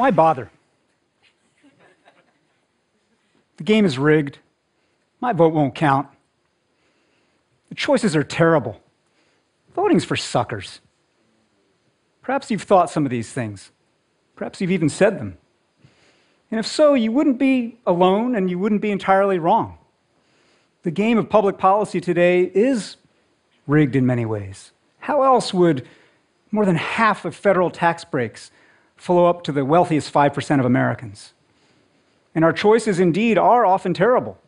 Why bother? The game is rigged. My vote won't count. The choices are terrible. Voting's for suckers. Perhaps you've thought some of these things. Perhaps you've even said them. And if so, you wouldn't be alone and you wouldn't be entirely wrong. The game of public policy today is rigged in many ways. How else would more than half of federal tax breaks flow up to the wealthiest 5% of Americans? And our choices indeed are often terrible.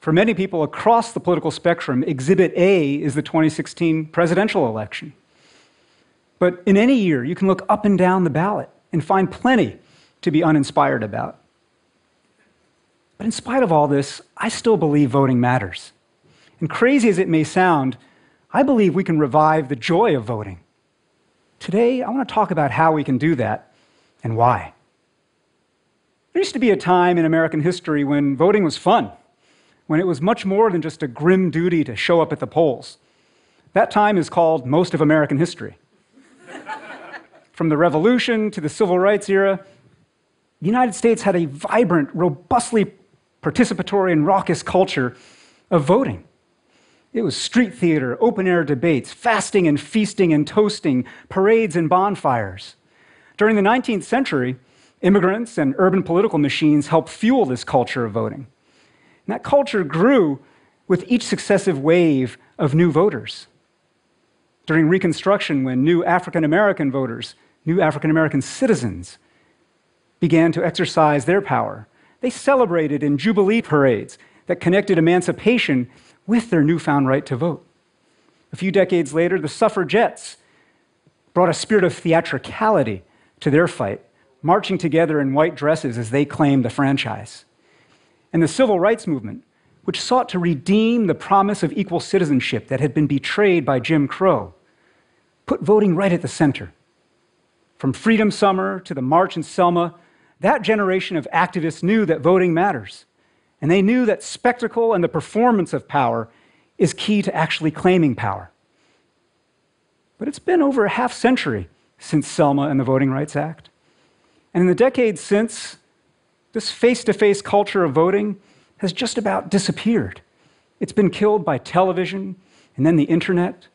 For many people across the political spectrum, Exhibit A is the 2016 presidential election. But in any year, you can look up and down the ballot and find plenty to be uninspired about. But in spite of all this, I still believe voting matters. And crazy as it may sound, I believe we can revive the joy of voting. Today, I want to talk about how we can do that and why. There used to be a time in American history when voting was fun, when it was much more than just a grim duty to show up at the polls. That time is called most of American history. From the Revolution to the Civil Rights era, the United States had a vibrant, robustly participatory, and raucous culture of voting. It was street theater, open air debates, fasting and feasting and toasting, parades and bonfires. During the 19th century, immigrants and urban political machines helped fuel this culture of voting. And that culture grew with each successive wave of new voters. During Reconstruction, when new African American voters new African American citizens began to exercise their power. They celebrated in jubilee parades that connected emancipation with their newfound right to vote. A few decades later, the suffragettes brought a spirit of theatricality to their fight, marching together in white dresses as they claimed the franchise. And the civil rights movement, which sought to redeem the promise of equal citizenship that had been betrayed by Jim Crow, put voting right at the center. From Freedom Summer to the March in Selma, that generation of activists knew that voting matters. And they knew that spectacle and the performance of power is key to actually claiming power. But it's been over a half century since Selma and the Voting Rights Act. And in the decades since, this face to face culture of voting has just about disappeared. It's been killed by television and then the internet.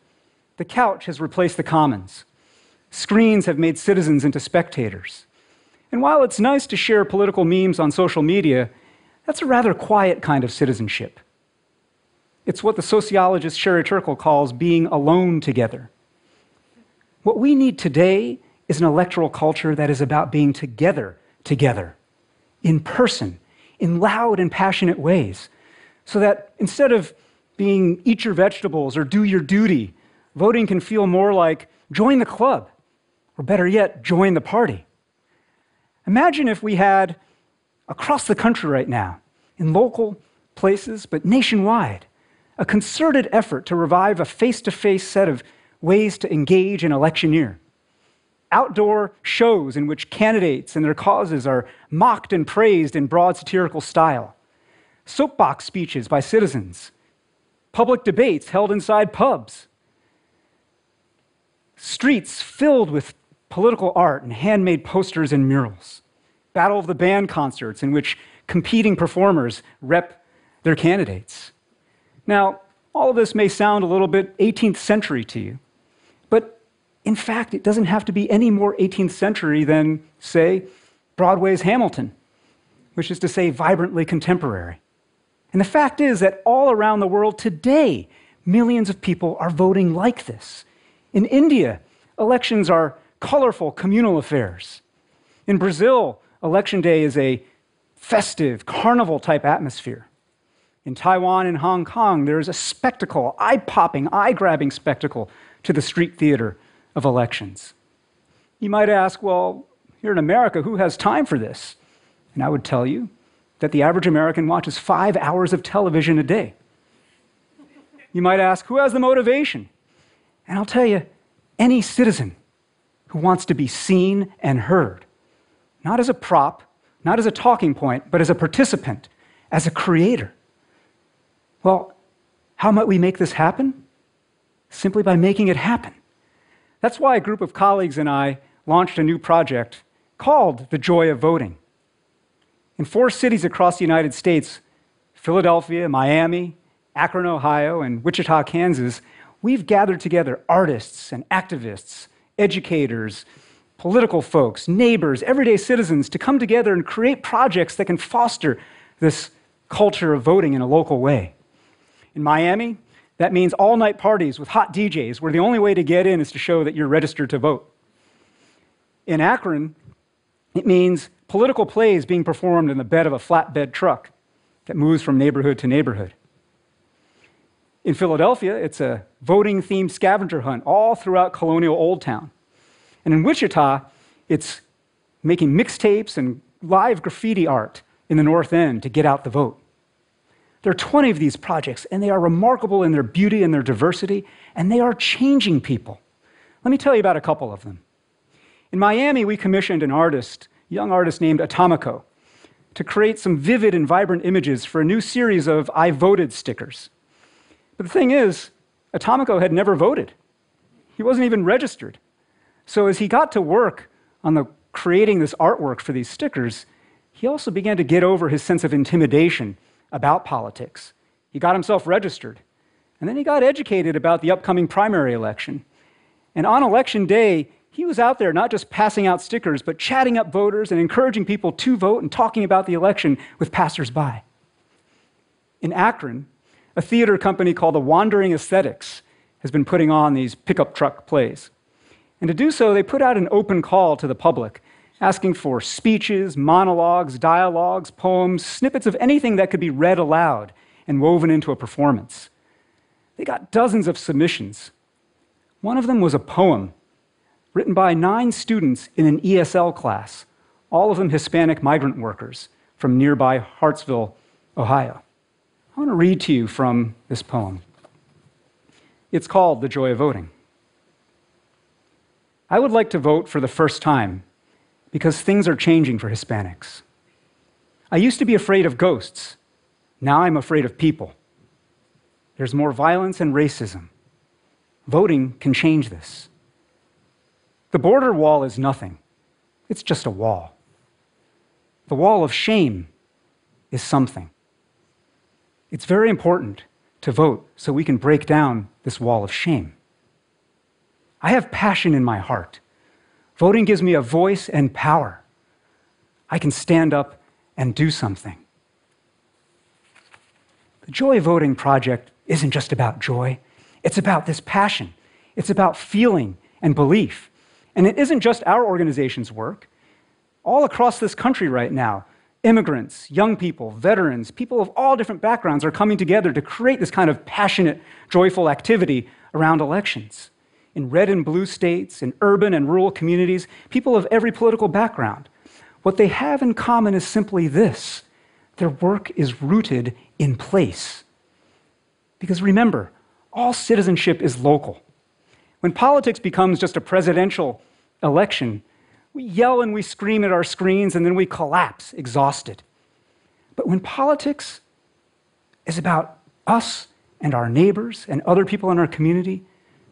The couch has replaced the commons. Screens have made citizens into spectators. And while it's nice to share political memes on social media, that's a rather quiet kind of citizenship. It's what the sociologist Sherry Turkle calls being alone together. What we need today is an electoral culture that is about being together, together, in person, in loud and passionate ways, so that instead of being eat your vegetables or do your duty, voting can feel more like join the club, or better yet, join the party. Imagine if we had across the country right now, in local places, but nationwide, a concerted effort to revive a face to face set of ways to engage an electioneer. Outdoor shows in which candidates and their causes are mocked and praised in broad satirical style. Soapbox speeches by citizens. Public debates held inside pubs. Streets filled with political art and handmade posters and murals, Battle of the Band concerts in which competing performers rep their candidates. Now, all of this may sound a little bit 18th century to you, in fact, it doesn't have to be any more 18th century than, say, Broadway's Hamilton, which is to say, vibrantly contemporary. And the fact is that all around the world today, millions of people are voting like this. In India, elections are colorful communal affairs. In Brazil, Election Day is a festive, carnival type atmosphere. In Taiwan and Hong Kong, there is a spectacle, eye popping, eye grabbing spectacle to the street theater of elections. You might ask, well, here in America, who has time for this? And I would tell you that the average American watches five hours of television a day. You might ask, who has the motivation? And I'll tell you, any citizen who wants to be seen and heard, not as a prop, not as a talking point, but as a participant, as a creator. Well, how might we make this happen? Simply by making it happen. That's why a group of colleagues and I launched a new project called The Joy of Voting. In four cities across the United States Philadelphia, Miami, Akron, Ohio, and Wichita, Kansas we've gathered together artists and activists, educators, political folks, neighbors, everyday citizens to come together and create projects that can foster this culture of voting in a local way. In Miami, that means all night parties with hot DJs, where the only way to get in is to show that you're registered to vote. In Akron, it means political plays being performed in the bed of a flatbed truck that moves from neighborhood to neighborhood. In Philadelphia, it's a voting themed scavenger hunt all throughout colonial Old Town. And in Wichita, it's making mixtapes and live graffiti art in the North End to get out the vote. There are 20 of these projects, and they are remarkable in their beauty and their diversity, and they are changing people. Let me tell you about a couple of them. In Miami, we commissioned an artist, a young artist named Atomico, to create some vivid and vibrant images for a new series of I voted stickers. But the thing is, Atomico had never voted. He wasn't even registered. So as he got to work on the creating this artwork for these stickers, he also began to get over his sense of intimidation about politics. He got himself registered. And then he got educated about the upcoming primary election. And on election day, he was out there not just passing out stickers, but chatting up voters and encouraging people to vote and talking about the election with passersby. In Akron, a theater company called the Wandering Aesthetics has been putting on these pickup truck plays. And to do so, they put out an open call to the public, asking for speeches, monologues, dialogues, poems, snippets of anything that could be read aloud and woven into a performance. They got dozens of submissions. One of them was a poem written by nine students in an ESL class, all of them Hispanic migrant workers from nearby Hartville, Ohio. I want to read to you from this poem. It's called The Joy of Voting. I would like to vote for the first time because things are changing for Hispanics. I used to be afraid of ghosts. Now I'm afraid of people. There's more violence and racism. Voting can change this. The border wall is nothing, it's just a wall. The wall of shame is something. It's very important to vote so we can break down this wall of shame. I have passion in my heart. Voting gives me a voice and power. I can stand up and do something. The Joy Voting Project isn't just about joy, it's about this passion. It's about feeling and belief. And it isn't just our organization's work. All across this country right now, immigrants, young people, veterans, people of all different backgrounds are coming together to create this kind of passionate, joyful activity around elections. In red and blue states, in urban and rural communities, people of every political background. What they have in common is simply this their work is rooted in place. Because remember, all citizenship is local. When politics becomes just a presidential election, we yell and we scream at our screens and then we collapse, exhausted. But when politics is about us and our neighbors and other people in our community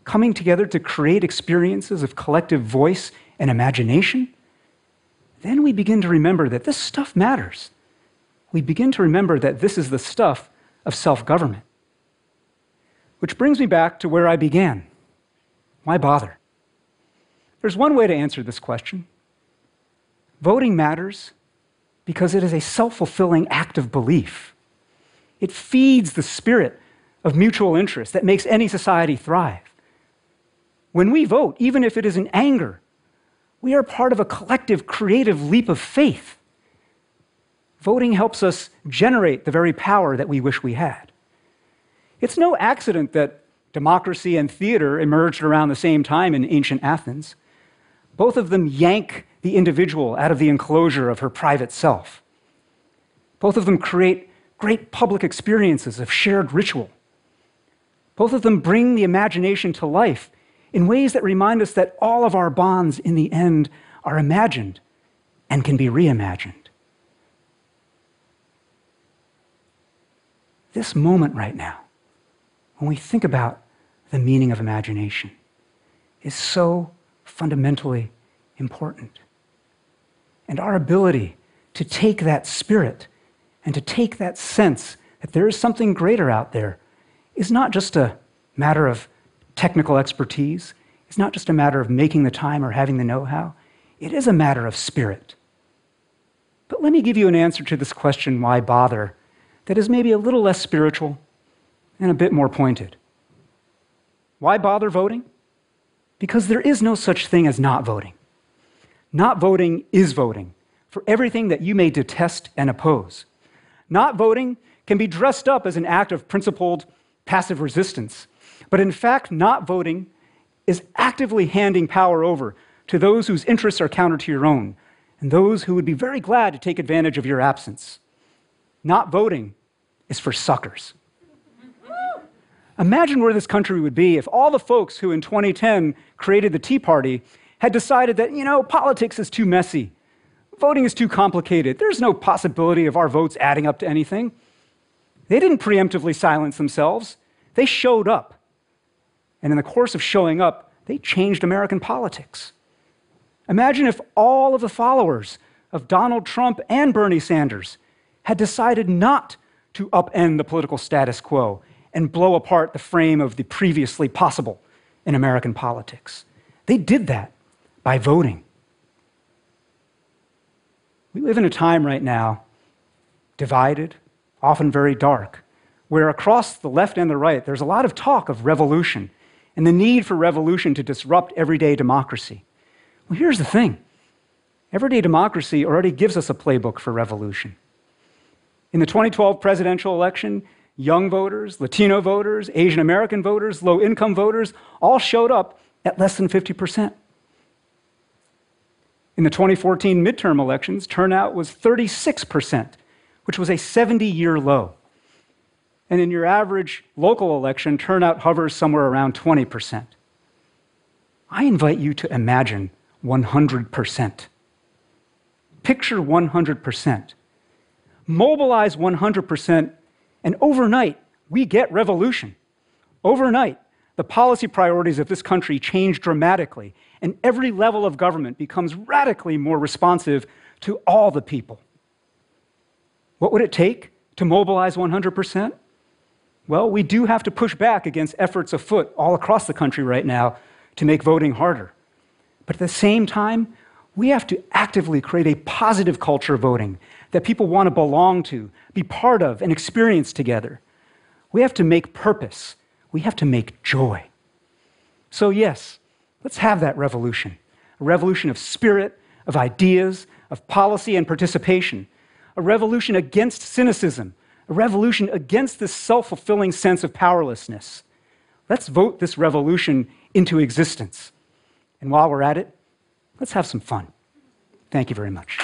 coming together to create experiences of collective voice and imagination, then we begin to remember that this stuff matters. We begin to remember that this is the stuff of self government. Which brings me back to where I began. Why bother? There's one way to answer this question. Voting matters because it is a self fulfilling act of belief. It feeds the spirit of mutual interest that makes any society thrive. When we vote, even if it is in anger, we are part of a collective creative leap of faith. Voting helps us generate the very power that we wish we had. It's no accident that Democracy and theater emerged around the same time in ancient Athens. Both of them yank the individual out of the enclosure of her private self. Both of them create great public experiences of shared ritual. Both of them bring the imagination to life in ways that remind us that all of our bonds in the end are imagined and can be reimagined. This moment right now when we think about the meaning of imagination is so fundamentally important. and our ability to take that spirit and to take that sense that there is something greater out there is not just a matter of technical expertise, it's not just a matter of making the time or having the know how, it is a matter of spirit. But let me give you an answer to this question why bother that is maybe a little less spiritual and a bit more pointed. Why bother voting? Because there is no such thing as not voting. Not voting is voting for everything that you may detest and oppose. Not voting can be dressed up as an act of principled passive resistance, but in fact, not voting is actively handing power over to those whose interests are counter to your own and those who would be very glad to take advantage of your absence. Not voting is for suckers. Imagine where this country would be if all the folks who in 2010 created the Tea Party had decided that, you know, politics is too messy, voting is too complicated, there's no possibility of our votes adding up to anything. They didn't preemptively silence themselves, they showed up. And in the course of showing up, they changed American politics. Imagine if all of the followers of Donald Trump and Bernie Sanders had decided not to upend the political status quo and blow apart the frame of the previously possible in American politics. They did that by voting. We live in a time right now, divided, often very dark, where across the left and the right, there's a lot of talk of revolution and the need for revolution to disrupt everyday democracy. Well, here's the thing everyday democracy already gives us a playbook for revolution. In the 2012 presidential election, young voters, Latino voters, Asian American voters, low income voters all showed up at less than 50%. In the 2014 midterm elections, turnout was 36%, which was a 70 year low. And in your average local election, turnout hovers somewhere around 20%. I invite you to imagine 100%. Picture 100%. Mobilize 100%, and overnight, we get revolution. Overnight, the policy priorities of this country change dramatically, and every level of government becomes radically more responsive to all the people. What would it take to mobilize 100%? Well, we do have to push back against efforts afoot all across the country right now to make voting harder. But at the same time, we have to actively create a positive culture of voting that people want to belong to, be part of, and experience together. We have to make purpose. We have to make joy. So, yes, let's have that revolution a revolution of spirit, of ideas, of policy and participation, a revolution against cynicism, a revolution against this self fulfilling sense of powerlessness. Let's vote this revolution into existence. And while we're at it, let's have some fun. Thank you very much.